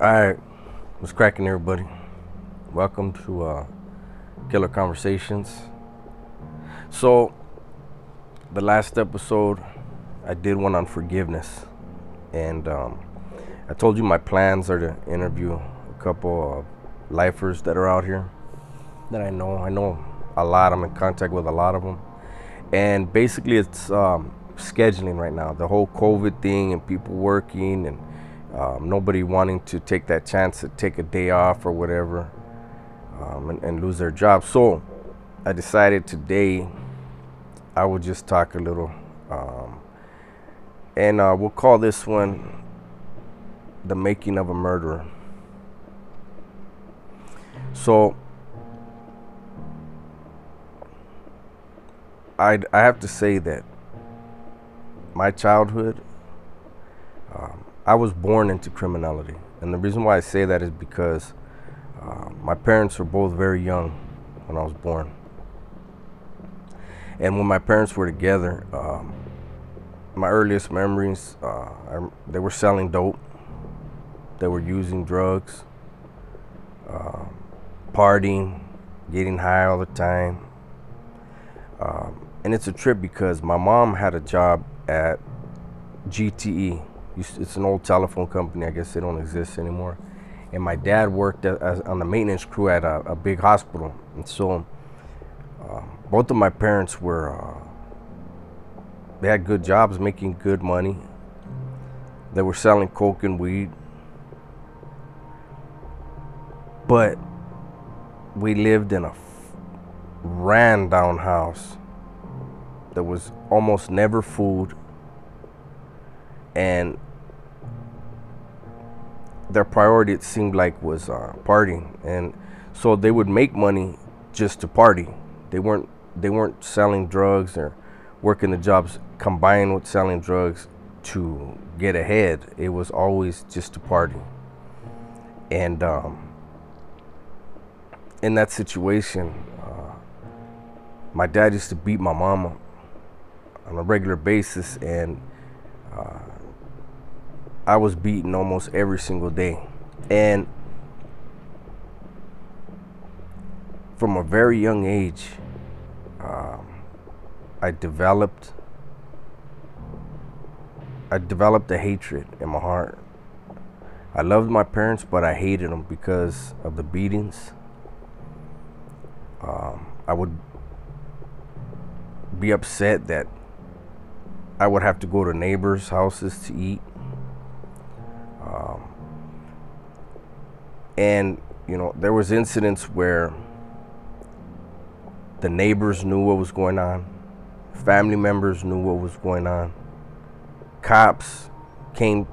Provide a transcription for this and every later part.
All right, what's cracking, everybody? Welcome to uh, Killer Conversations. So, the last episode, I did one on forgiveness, and um, I told you my plans are to interview a couple of lifers that are out here that I know. I know a lot. I'm in contact with a lot of them, and basically, it's um, scheduling right now. The whole COVID thing and people working and um, nobody wanting to take that chance to take a day off or whatever um, and, and, lose their job. So I decided today I would just talk a little. Um, and uh, we'll call this one The Making of a Murderer. So i I have to say that my childhood um, I was born into criminality. And the reason why I say that is because uh, my parents were both very young when I was born. And when my parents were together, um, my earliest memories, uh, I, they were selling dope, they were using drugs, uh, partying, getting high all the time. Um, and it's a trip because my mom had a job at GTE, it's an old telephone company. I guess they don't exist anymore. And my dad worked as, on the maintenance crew at a, a big hospital. And so uh, both of my parents were, uh, they had good jobs, making good money. They were selling coke and weed. But we lived in a ran down house. There was almost never food and their priority it seemed like was uh, partying. And so they would make money just to party. They weren't they weren't selling drugs or working the jobs combined with selling drugs to get ahead. It was always just to party. And um, in that situation uh, my dad used to beat my mama on a regular basis and uh, I was beaten almost every single day. And from a very young age, um, I developed I developed a hatred in my heart. I loved my parents, but I hated them because of the beatings. Um, I would be upset that I would have to go to neighbors' houses to eat. And you know, there was incidents where the neighbors knew what was going on, family members knew what was going on. Cops came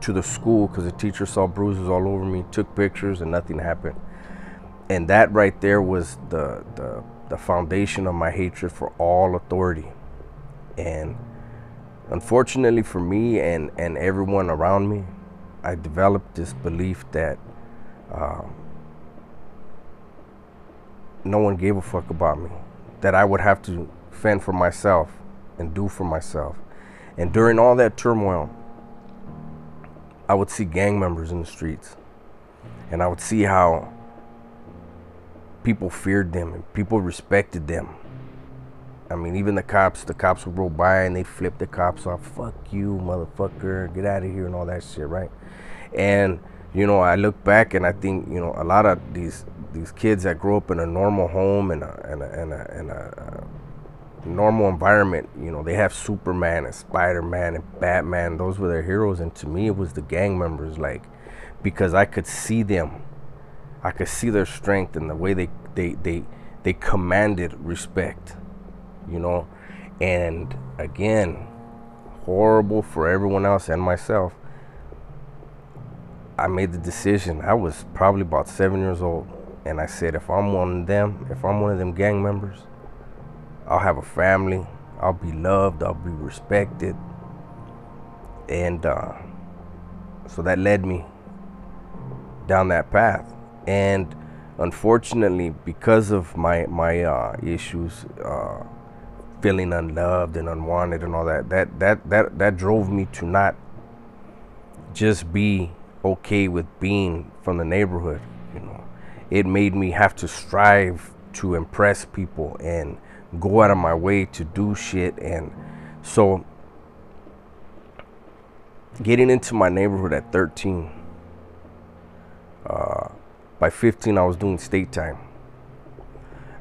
to the school because the teacher saw bruises all over me, took pictures, and nothing happened. And that right there was the the, the foundation of my hatred for all authority. And unfortunately for me and, and everyone around me, I developed this belief that um, no one gave a fuck about me, that I would have to fend for myself and do for myself. And during all that turmoil, I would see gang members in the streets, and I would see how people feared them and people respected them. I mean, even the cops, the cops would roll by and they'd flip the cops off. Fuck you, motherfucker. Get out of here and all that shit, right? And you know, I look back and I think you know a lot of these these kids that grow up in a normal home and a and a, and a, and a uh, normal environment, you know, they have Superman and Spider Man and Batman. Those were their heroes, and to me, it was the gang members, like because I could see them, I could see their strength and the way they they they they commanded respect, you know, and again, horrible for everyone else and myself I made the decision. I was probably about seven years old, and I said, if I'm one of them, if I'm one of them gang members, I'll have a family. I'll be loved. I'll be respected. And uh, so that led me down that path. And unfortunately, because of my my uh, issues, uh, feeling unloved and unwanted and all that, that that that that drove me to not just be okay with being from the neighborhood. You know, it made me have to strive to impress people and go out of my way to do shit. And so, getting into my neighborhood at 13, uh, by 15, I was doing state time.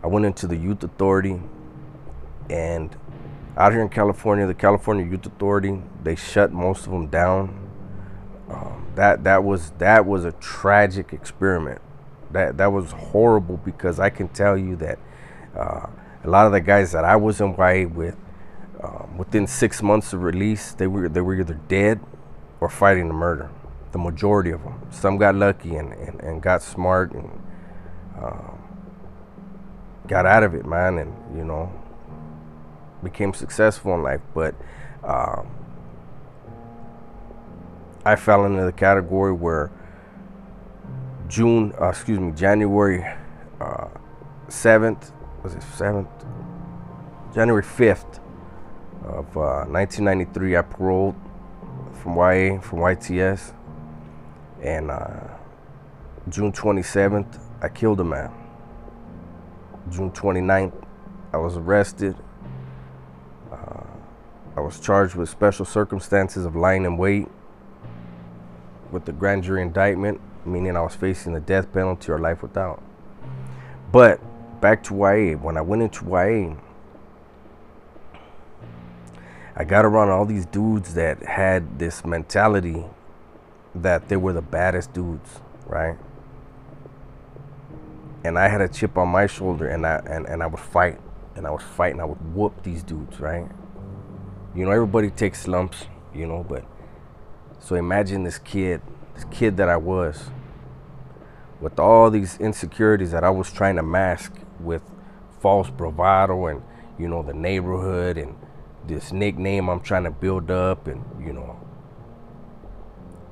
I went into the youth authority, and out here in California, the California Youth Authority, they shut most of them down. Um, that that was that was a tragic experiment. That that was horrible because I can tell you that uh, a lot of the guys that I was in YA with, um, within six months of release, they were they were either dead or fighting the murder. The majority of them. Some got lucky and, and, and got smart and um, got out of it, man, and you know became successful in life. But um, I fell into the category where June, uh, excuse me, January uh, seventh was it seventh? January fifth of uh, 1993, I paroled from YA from YTS, and uh, June 27th, I killed a man. June 29th, I was arrested I was charged with special circumstances of lying in wait with the grand jury indictment, meaning I was facing the death penalty or life without. But back to YA, when I went into YA, I got around all these dudes that had this mentality that they were the baddest dudes, right? And I had a chip on my shoulder and I and, and I would fight and I would fight and I would whoop these dudes, right? you know, everybody takes slumps, you know, but so imagine this kid, this kid that I was, with all these insecurities that I was trying to mask with false bravado and, you know, the neighborhood and this nickname I'm trying to build up and, you know,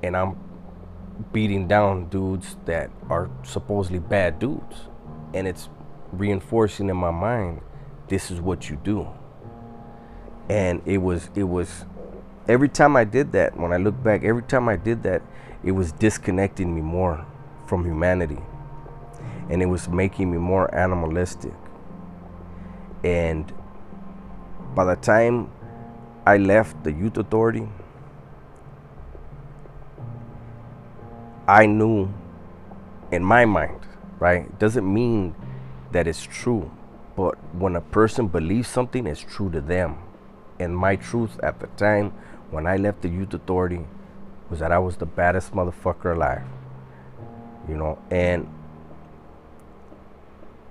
and I'm beating down dudes that are supposedly bad dudes. And it's reinforcing in my mind this is what you do and it was it was every time I did that when I look back every time I did that it was disconnecting me more from humanity. And it was making me more animalistic. And by the time I left the youth authority I knew in my mind right? It doesn't mean that it's true but when a person believes something it's true to them. And my truth at the time when I left the youth authority was that I was the baddest motherfucker alive. You know, and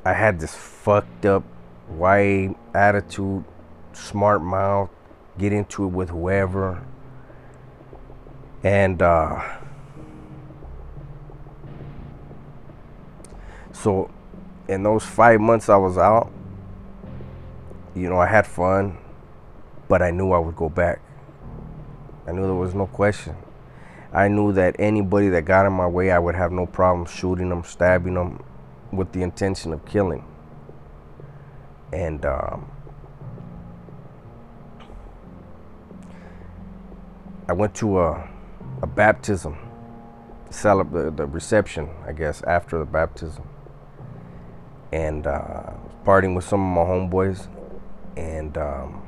I had this fucked up white attitude, smart mouth, get into it with whoever. And uh, so in those five months I was out, you know, I had fun but I knew I would go back. I knew there was no question. I knew that anybody that got in my way, I would have no problem shooting them, stabbing them with the intention of killing. And um, I went to a, a baptism, celeb- the reception, I guess, after the baptism. And uh, partying with some of my homeboys. And um,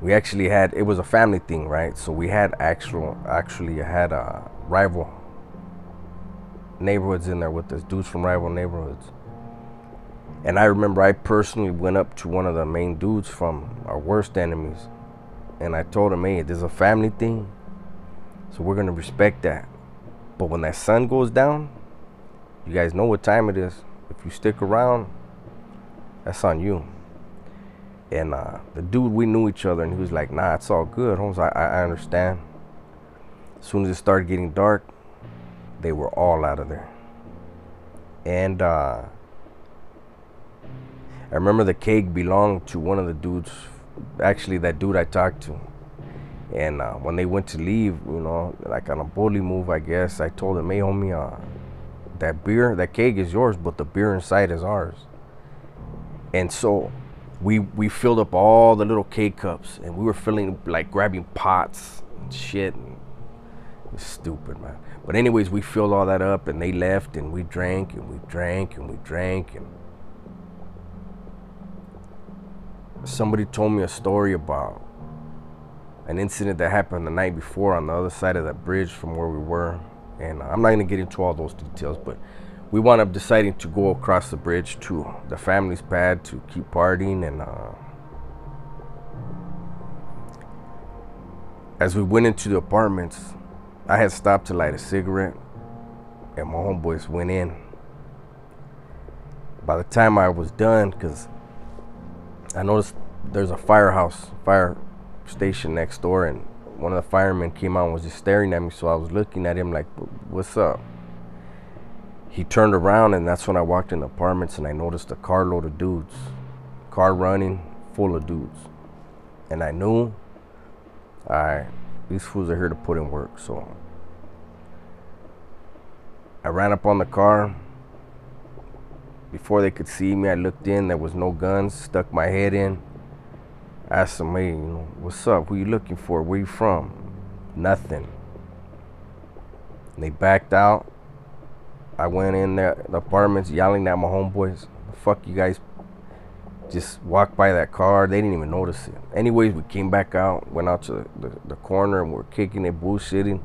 we actually had it was a family thing, right? So we had actual actually had a rival neighborhoods in there with us, dudes from rival neighborhoods. And I remember I personally went up to one of the main dudes from our worst enemies, and I told him, "Hey, this is a family thing, so we're gonna respect that. But when that sun goes down, you guys know what time it is. If you stick around, that's on you." And uh, the dude, we knew each other, and he was like, "Nah, it's all good, Holmes. I, I understand." As soon as it started getting dark, they were all out of there. And uh, I remember the cake belonged to one of the dudes, actually that dude I talked to. And uh, when they went to leave, you know, like on a bully move, I guess, I told him, "Hey, homie, uh, that beer, that cake is yours, but the beer inside is ours." And so we we filled up all the little K cups and we were filling like grabbing pots and shit and It's stupid, man. But anyways, we filled all that up and they left and we drank and we drank and we drank and somebody told me a story about an incident that happened the night before on the other side of that bridge from where we were. And I'm not to get into all those details, but we wound up deciding to go across the bridge to the family's pad to keep partying. And uh, as we went into the apartments, I had stopped to light a cigarette, and my homeboys went in. By the time I was done, because I noticed there's a firehouse, fire station next door, and one of the firemen came out and was just staring at me. So I was looking at him like, "What's up?" He turned around, and that's when I walked in the apartments, and I noticed a carload of dudes, car running, full of dudes, and I knew, I these fools are here to put in work. So I ran up on the car. Before they could see me, I looked in. There was no guns. Stuck my head in. Asked them, hey, you know, what's up? Who you looking for? Where you from? Nothing. And they backed out. I went in there, the apartments, yelling at my homeboys. Fuck you guys just walked by that car. They didn't even notice it. Anyways, we came back out, went out to the, the, corner, and we're kicking it, bullshitting.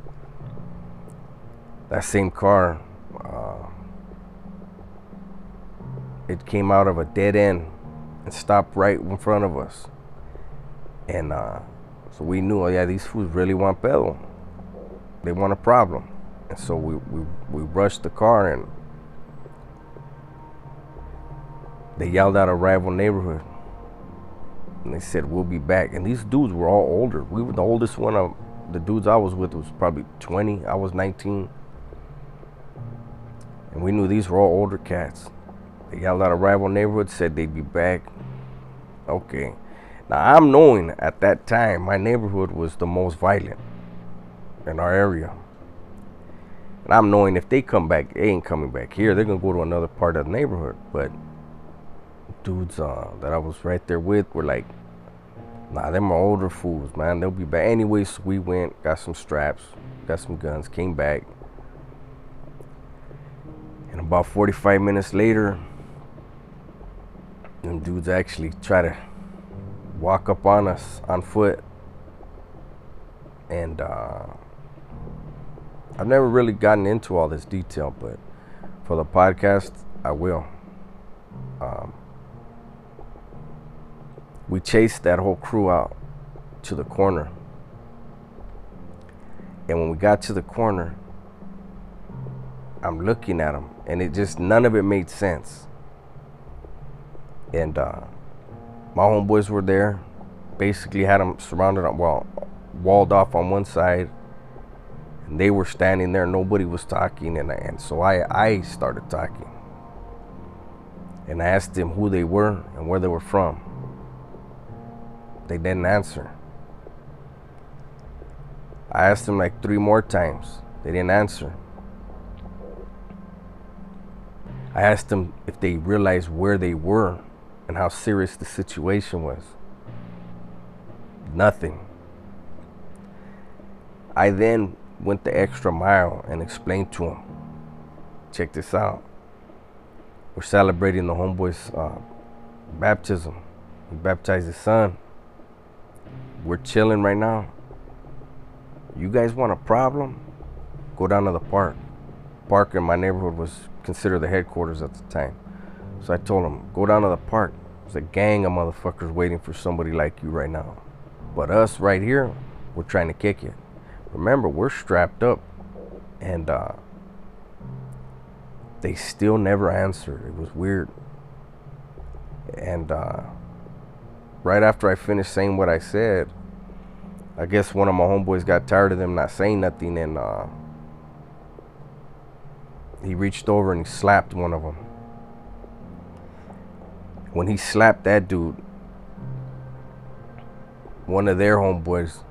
That same car, uh, it came out of a dead end and stopped right in front of us. And uh, so we knew, oh yeah, these fools really want pedo. They want a problem. And so we, we, we rushed the car and they yelled out a rival neighborhood. And they said, we'll be back. And these dudes were all older. We were the oldest one of the dudes I was with was probably 20. I was 19. And we knew these were all older cats. They yelled out a rival neighborhood, said they'd be back. Okay. Now I'm knowing at that time my neighborhood was the most violent in our area. And I'm knowing if they come back, they ain't coming back here. They're gonna go to another part of the neighborhood. But dudes uh, that I was right there with were like, nah, them are older fools, man. They'll be back. Anyways, we went, got some straps, got some guns, came back. And about 45 minutes later, them dudes actually try to walk up on us on foot. And uh, I've never really gotten into all this detail, but for the podcast, I will. Um, we chased that whole crew out to the corner. And when we got to the corner, I'm looking at them, and it just none of it made sense. And uh, my homeboys were there, basically had them surrounded, well, walled off on one side, and they were standing there. Nobody was talking, and and so I I started talking, and I asked them who they were and where they were from. They didn't answer. I asked them like three more times. They didn't answer. I asked them if they realized where they were and how serious the situation was. Nothing. I then went the extra mile and explained to him. check this out. We're celebrating the homeboy's uh, baptism. He baptized his son. We're chilling right now. You guys want a problem? Go down to the park. Park in my neighborhood was considered the headquarters at the time. So I told him, go down to the park. There's a gang of motherfuckers waiting for somebody like you right now. But us right here, we're trying to kick it. Remember, we're strapped up. And uh, they still never answered. It was weird. And uh, right after I finished saying what I said, I guess one of my homeboys got tired of them not saying nothing and uh, he reached over and he slapped one of them. When he slapped that dude, one of their homeboys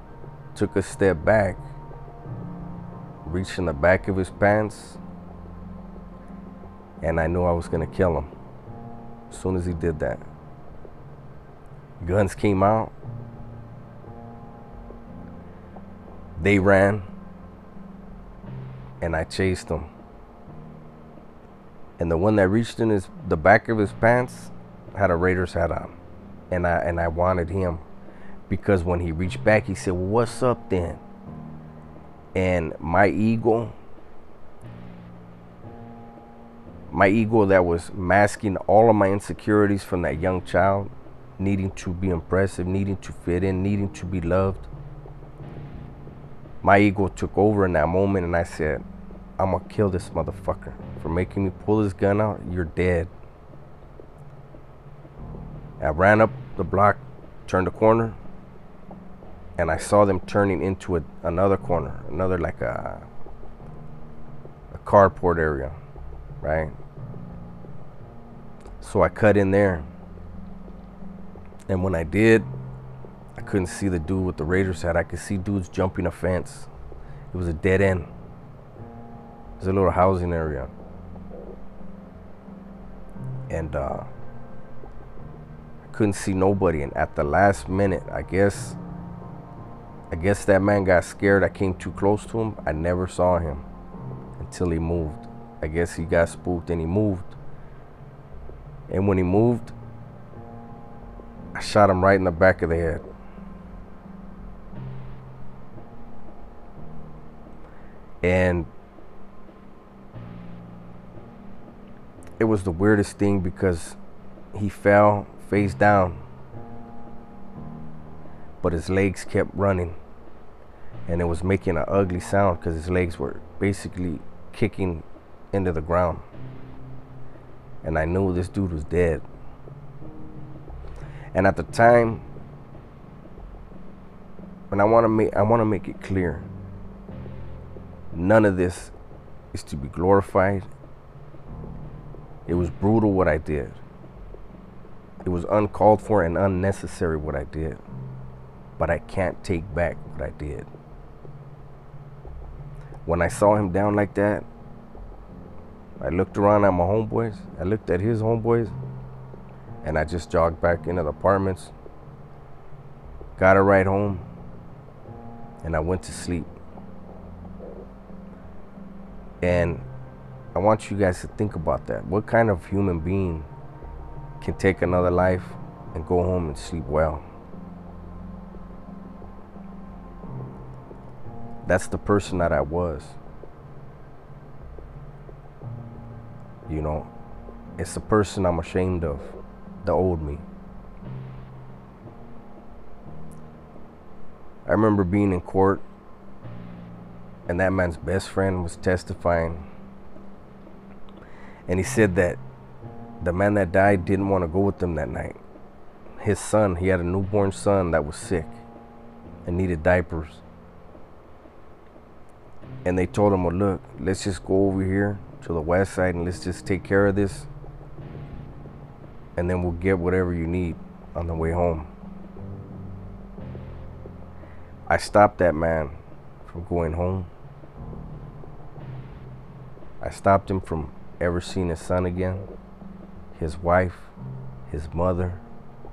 took a step back, reached in the back of his pants, and I knew I was to kill him as soon as he did that. Guns came out. They ran. and I chased them. And the one that reached in his the back of his pants had a Raiders hat on. And I and I wanted him because when he reached back he said, well, "What's up then?" And my ego my ego that was masking all of my insecurities from that young child, needing to be impressive, needing to fit in, needing to be loved. My ego took over in that moment, and I said, I'm gonna kill this motherfucker for making me pull this gun out. You're dead. I ran up the block, turned the corner, and I saw them turning into a, another corner, another like a, a carport area, right? So I cut in there. And when I did, I couldn't see the dude with the Raiders hat. I could see dudes jumping a fence. It was a dead end. It was a little housing area. And uh, I couldn't see nobody. And at the last minute, I guess I guess that man got scared. I came too close to him. I never saw him until he moved. I guess he got spooked and he moved. And when he moved, I shot him right in the back of the head. And it was the weirdest thing because he fell face down, but his legs kept running. And it was making an ugly sound because his legs were basically kicking into the ground and I knew this dude was dead. And at the time, and I want to make I want to make it clear, none of this is to be glorified. It was brutal what I did. It was uncalled for and unnecessary what I did. But I can't take back what I did. When I saw him down like that, I looked around at my homeboys. I looked at his homeboys. And I just jogged back into the apartments. Got a ride home. And I went to sleep. And I want you guys to think about that. What kind of human being can take another life and go home and sleep well? That's the person that I was. You know, it's the person I'm ashamed of, the old me. I remember being in court and that man's best friend was testifying. And he said that the man that died didn't want to go with them that night. His son, he had a newborn son that was sick and needed diapers. And they told him, well, look, let's just go over here to the west side and let's just take care of this. And then we'll get whatever you need on the way home. I stopped that man from going home. I stopped him from ever seeing his son again, his wife, his mother,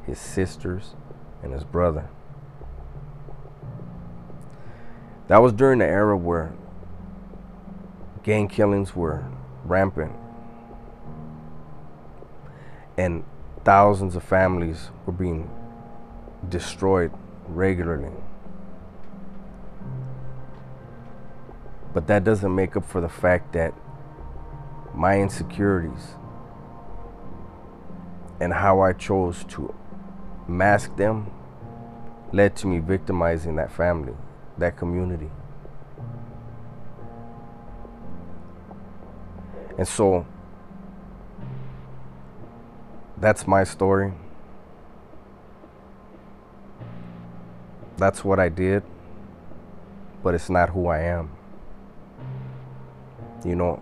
his sisters, and his brother. That was during the era where gang killings were rampant. And thousands of families were being destroyed regularly. But that doesn't make up for the fact that my insecurities and how I chose to mask them led to me victimizing that family, that community. And so that's my story. That's what I did, but it's not who I am. You know,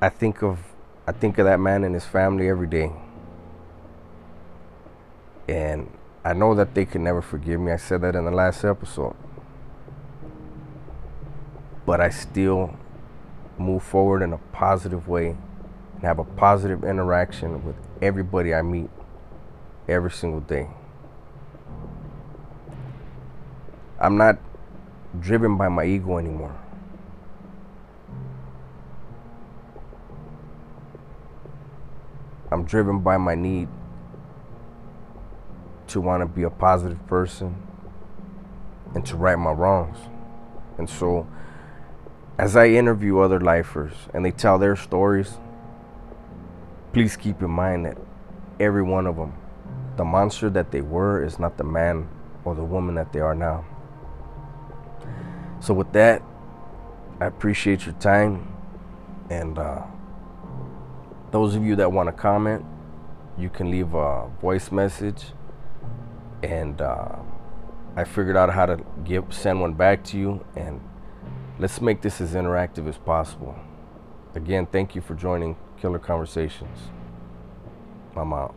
I think of I think of that man and his family every day. And I know that they can never forgive me. I said that in the last episode. But I still move forward in a positive way and have a positive interaction with everybody I meet every single day. I'm not driven by my ego anymore. I'm driven by my need to want to be a positive person and to right my wrongs. And so, as I interview other lifers and they tell their stories, please keep in mind that every one of them, the monster that they were is not the man or the woman that they are now. So, with that, I appreciate your time. And uh, those of you that want to comment, you can leave a voice message. And uh, I figured out how to give send one back to you. And let's make this as interactive as possible. Again, thank you for joining Killer Conversations. I'm out.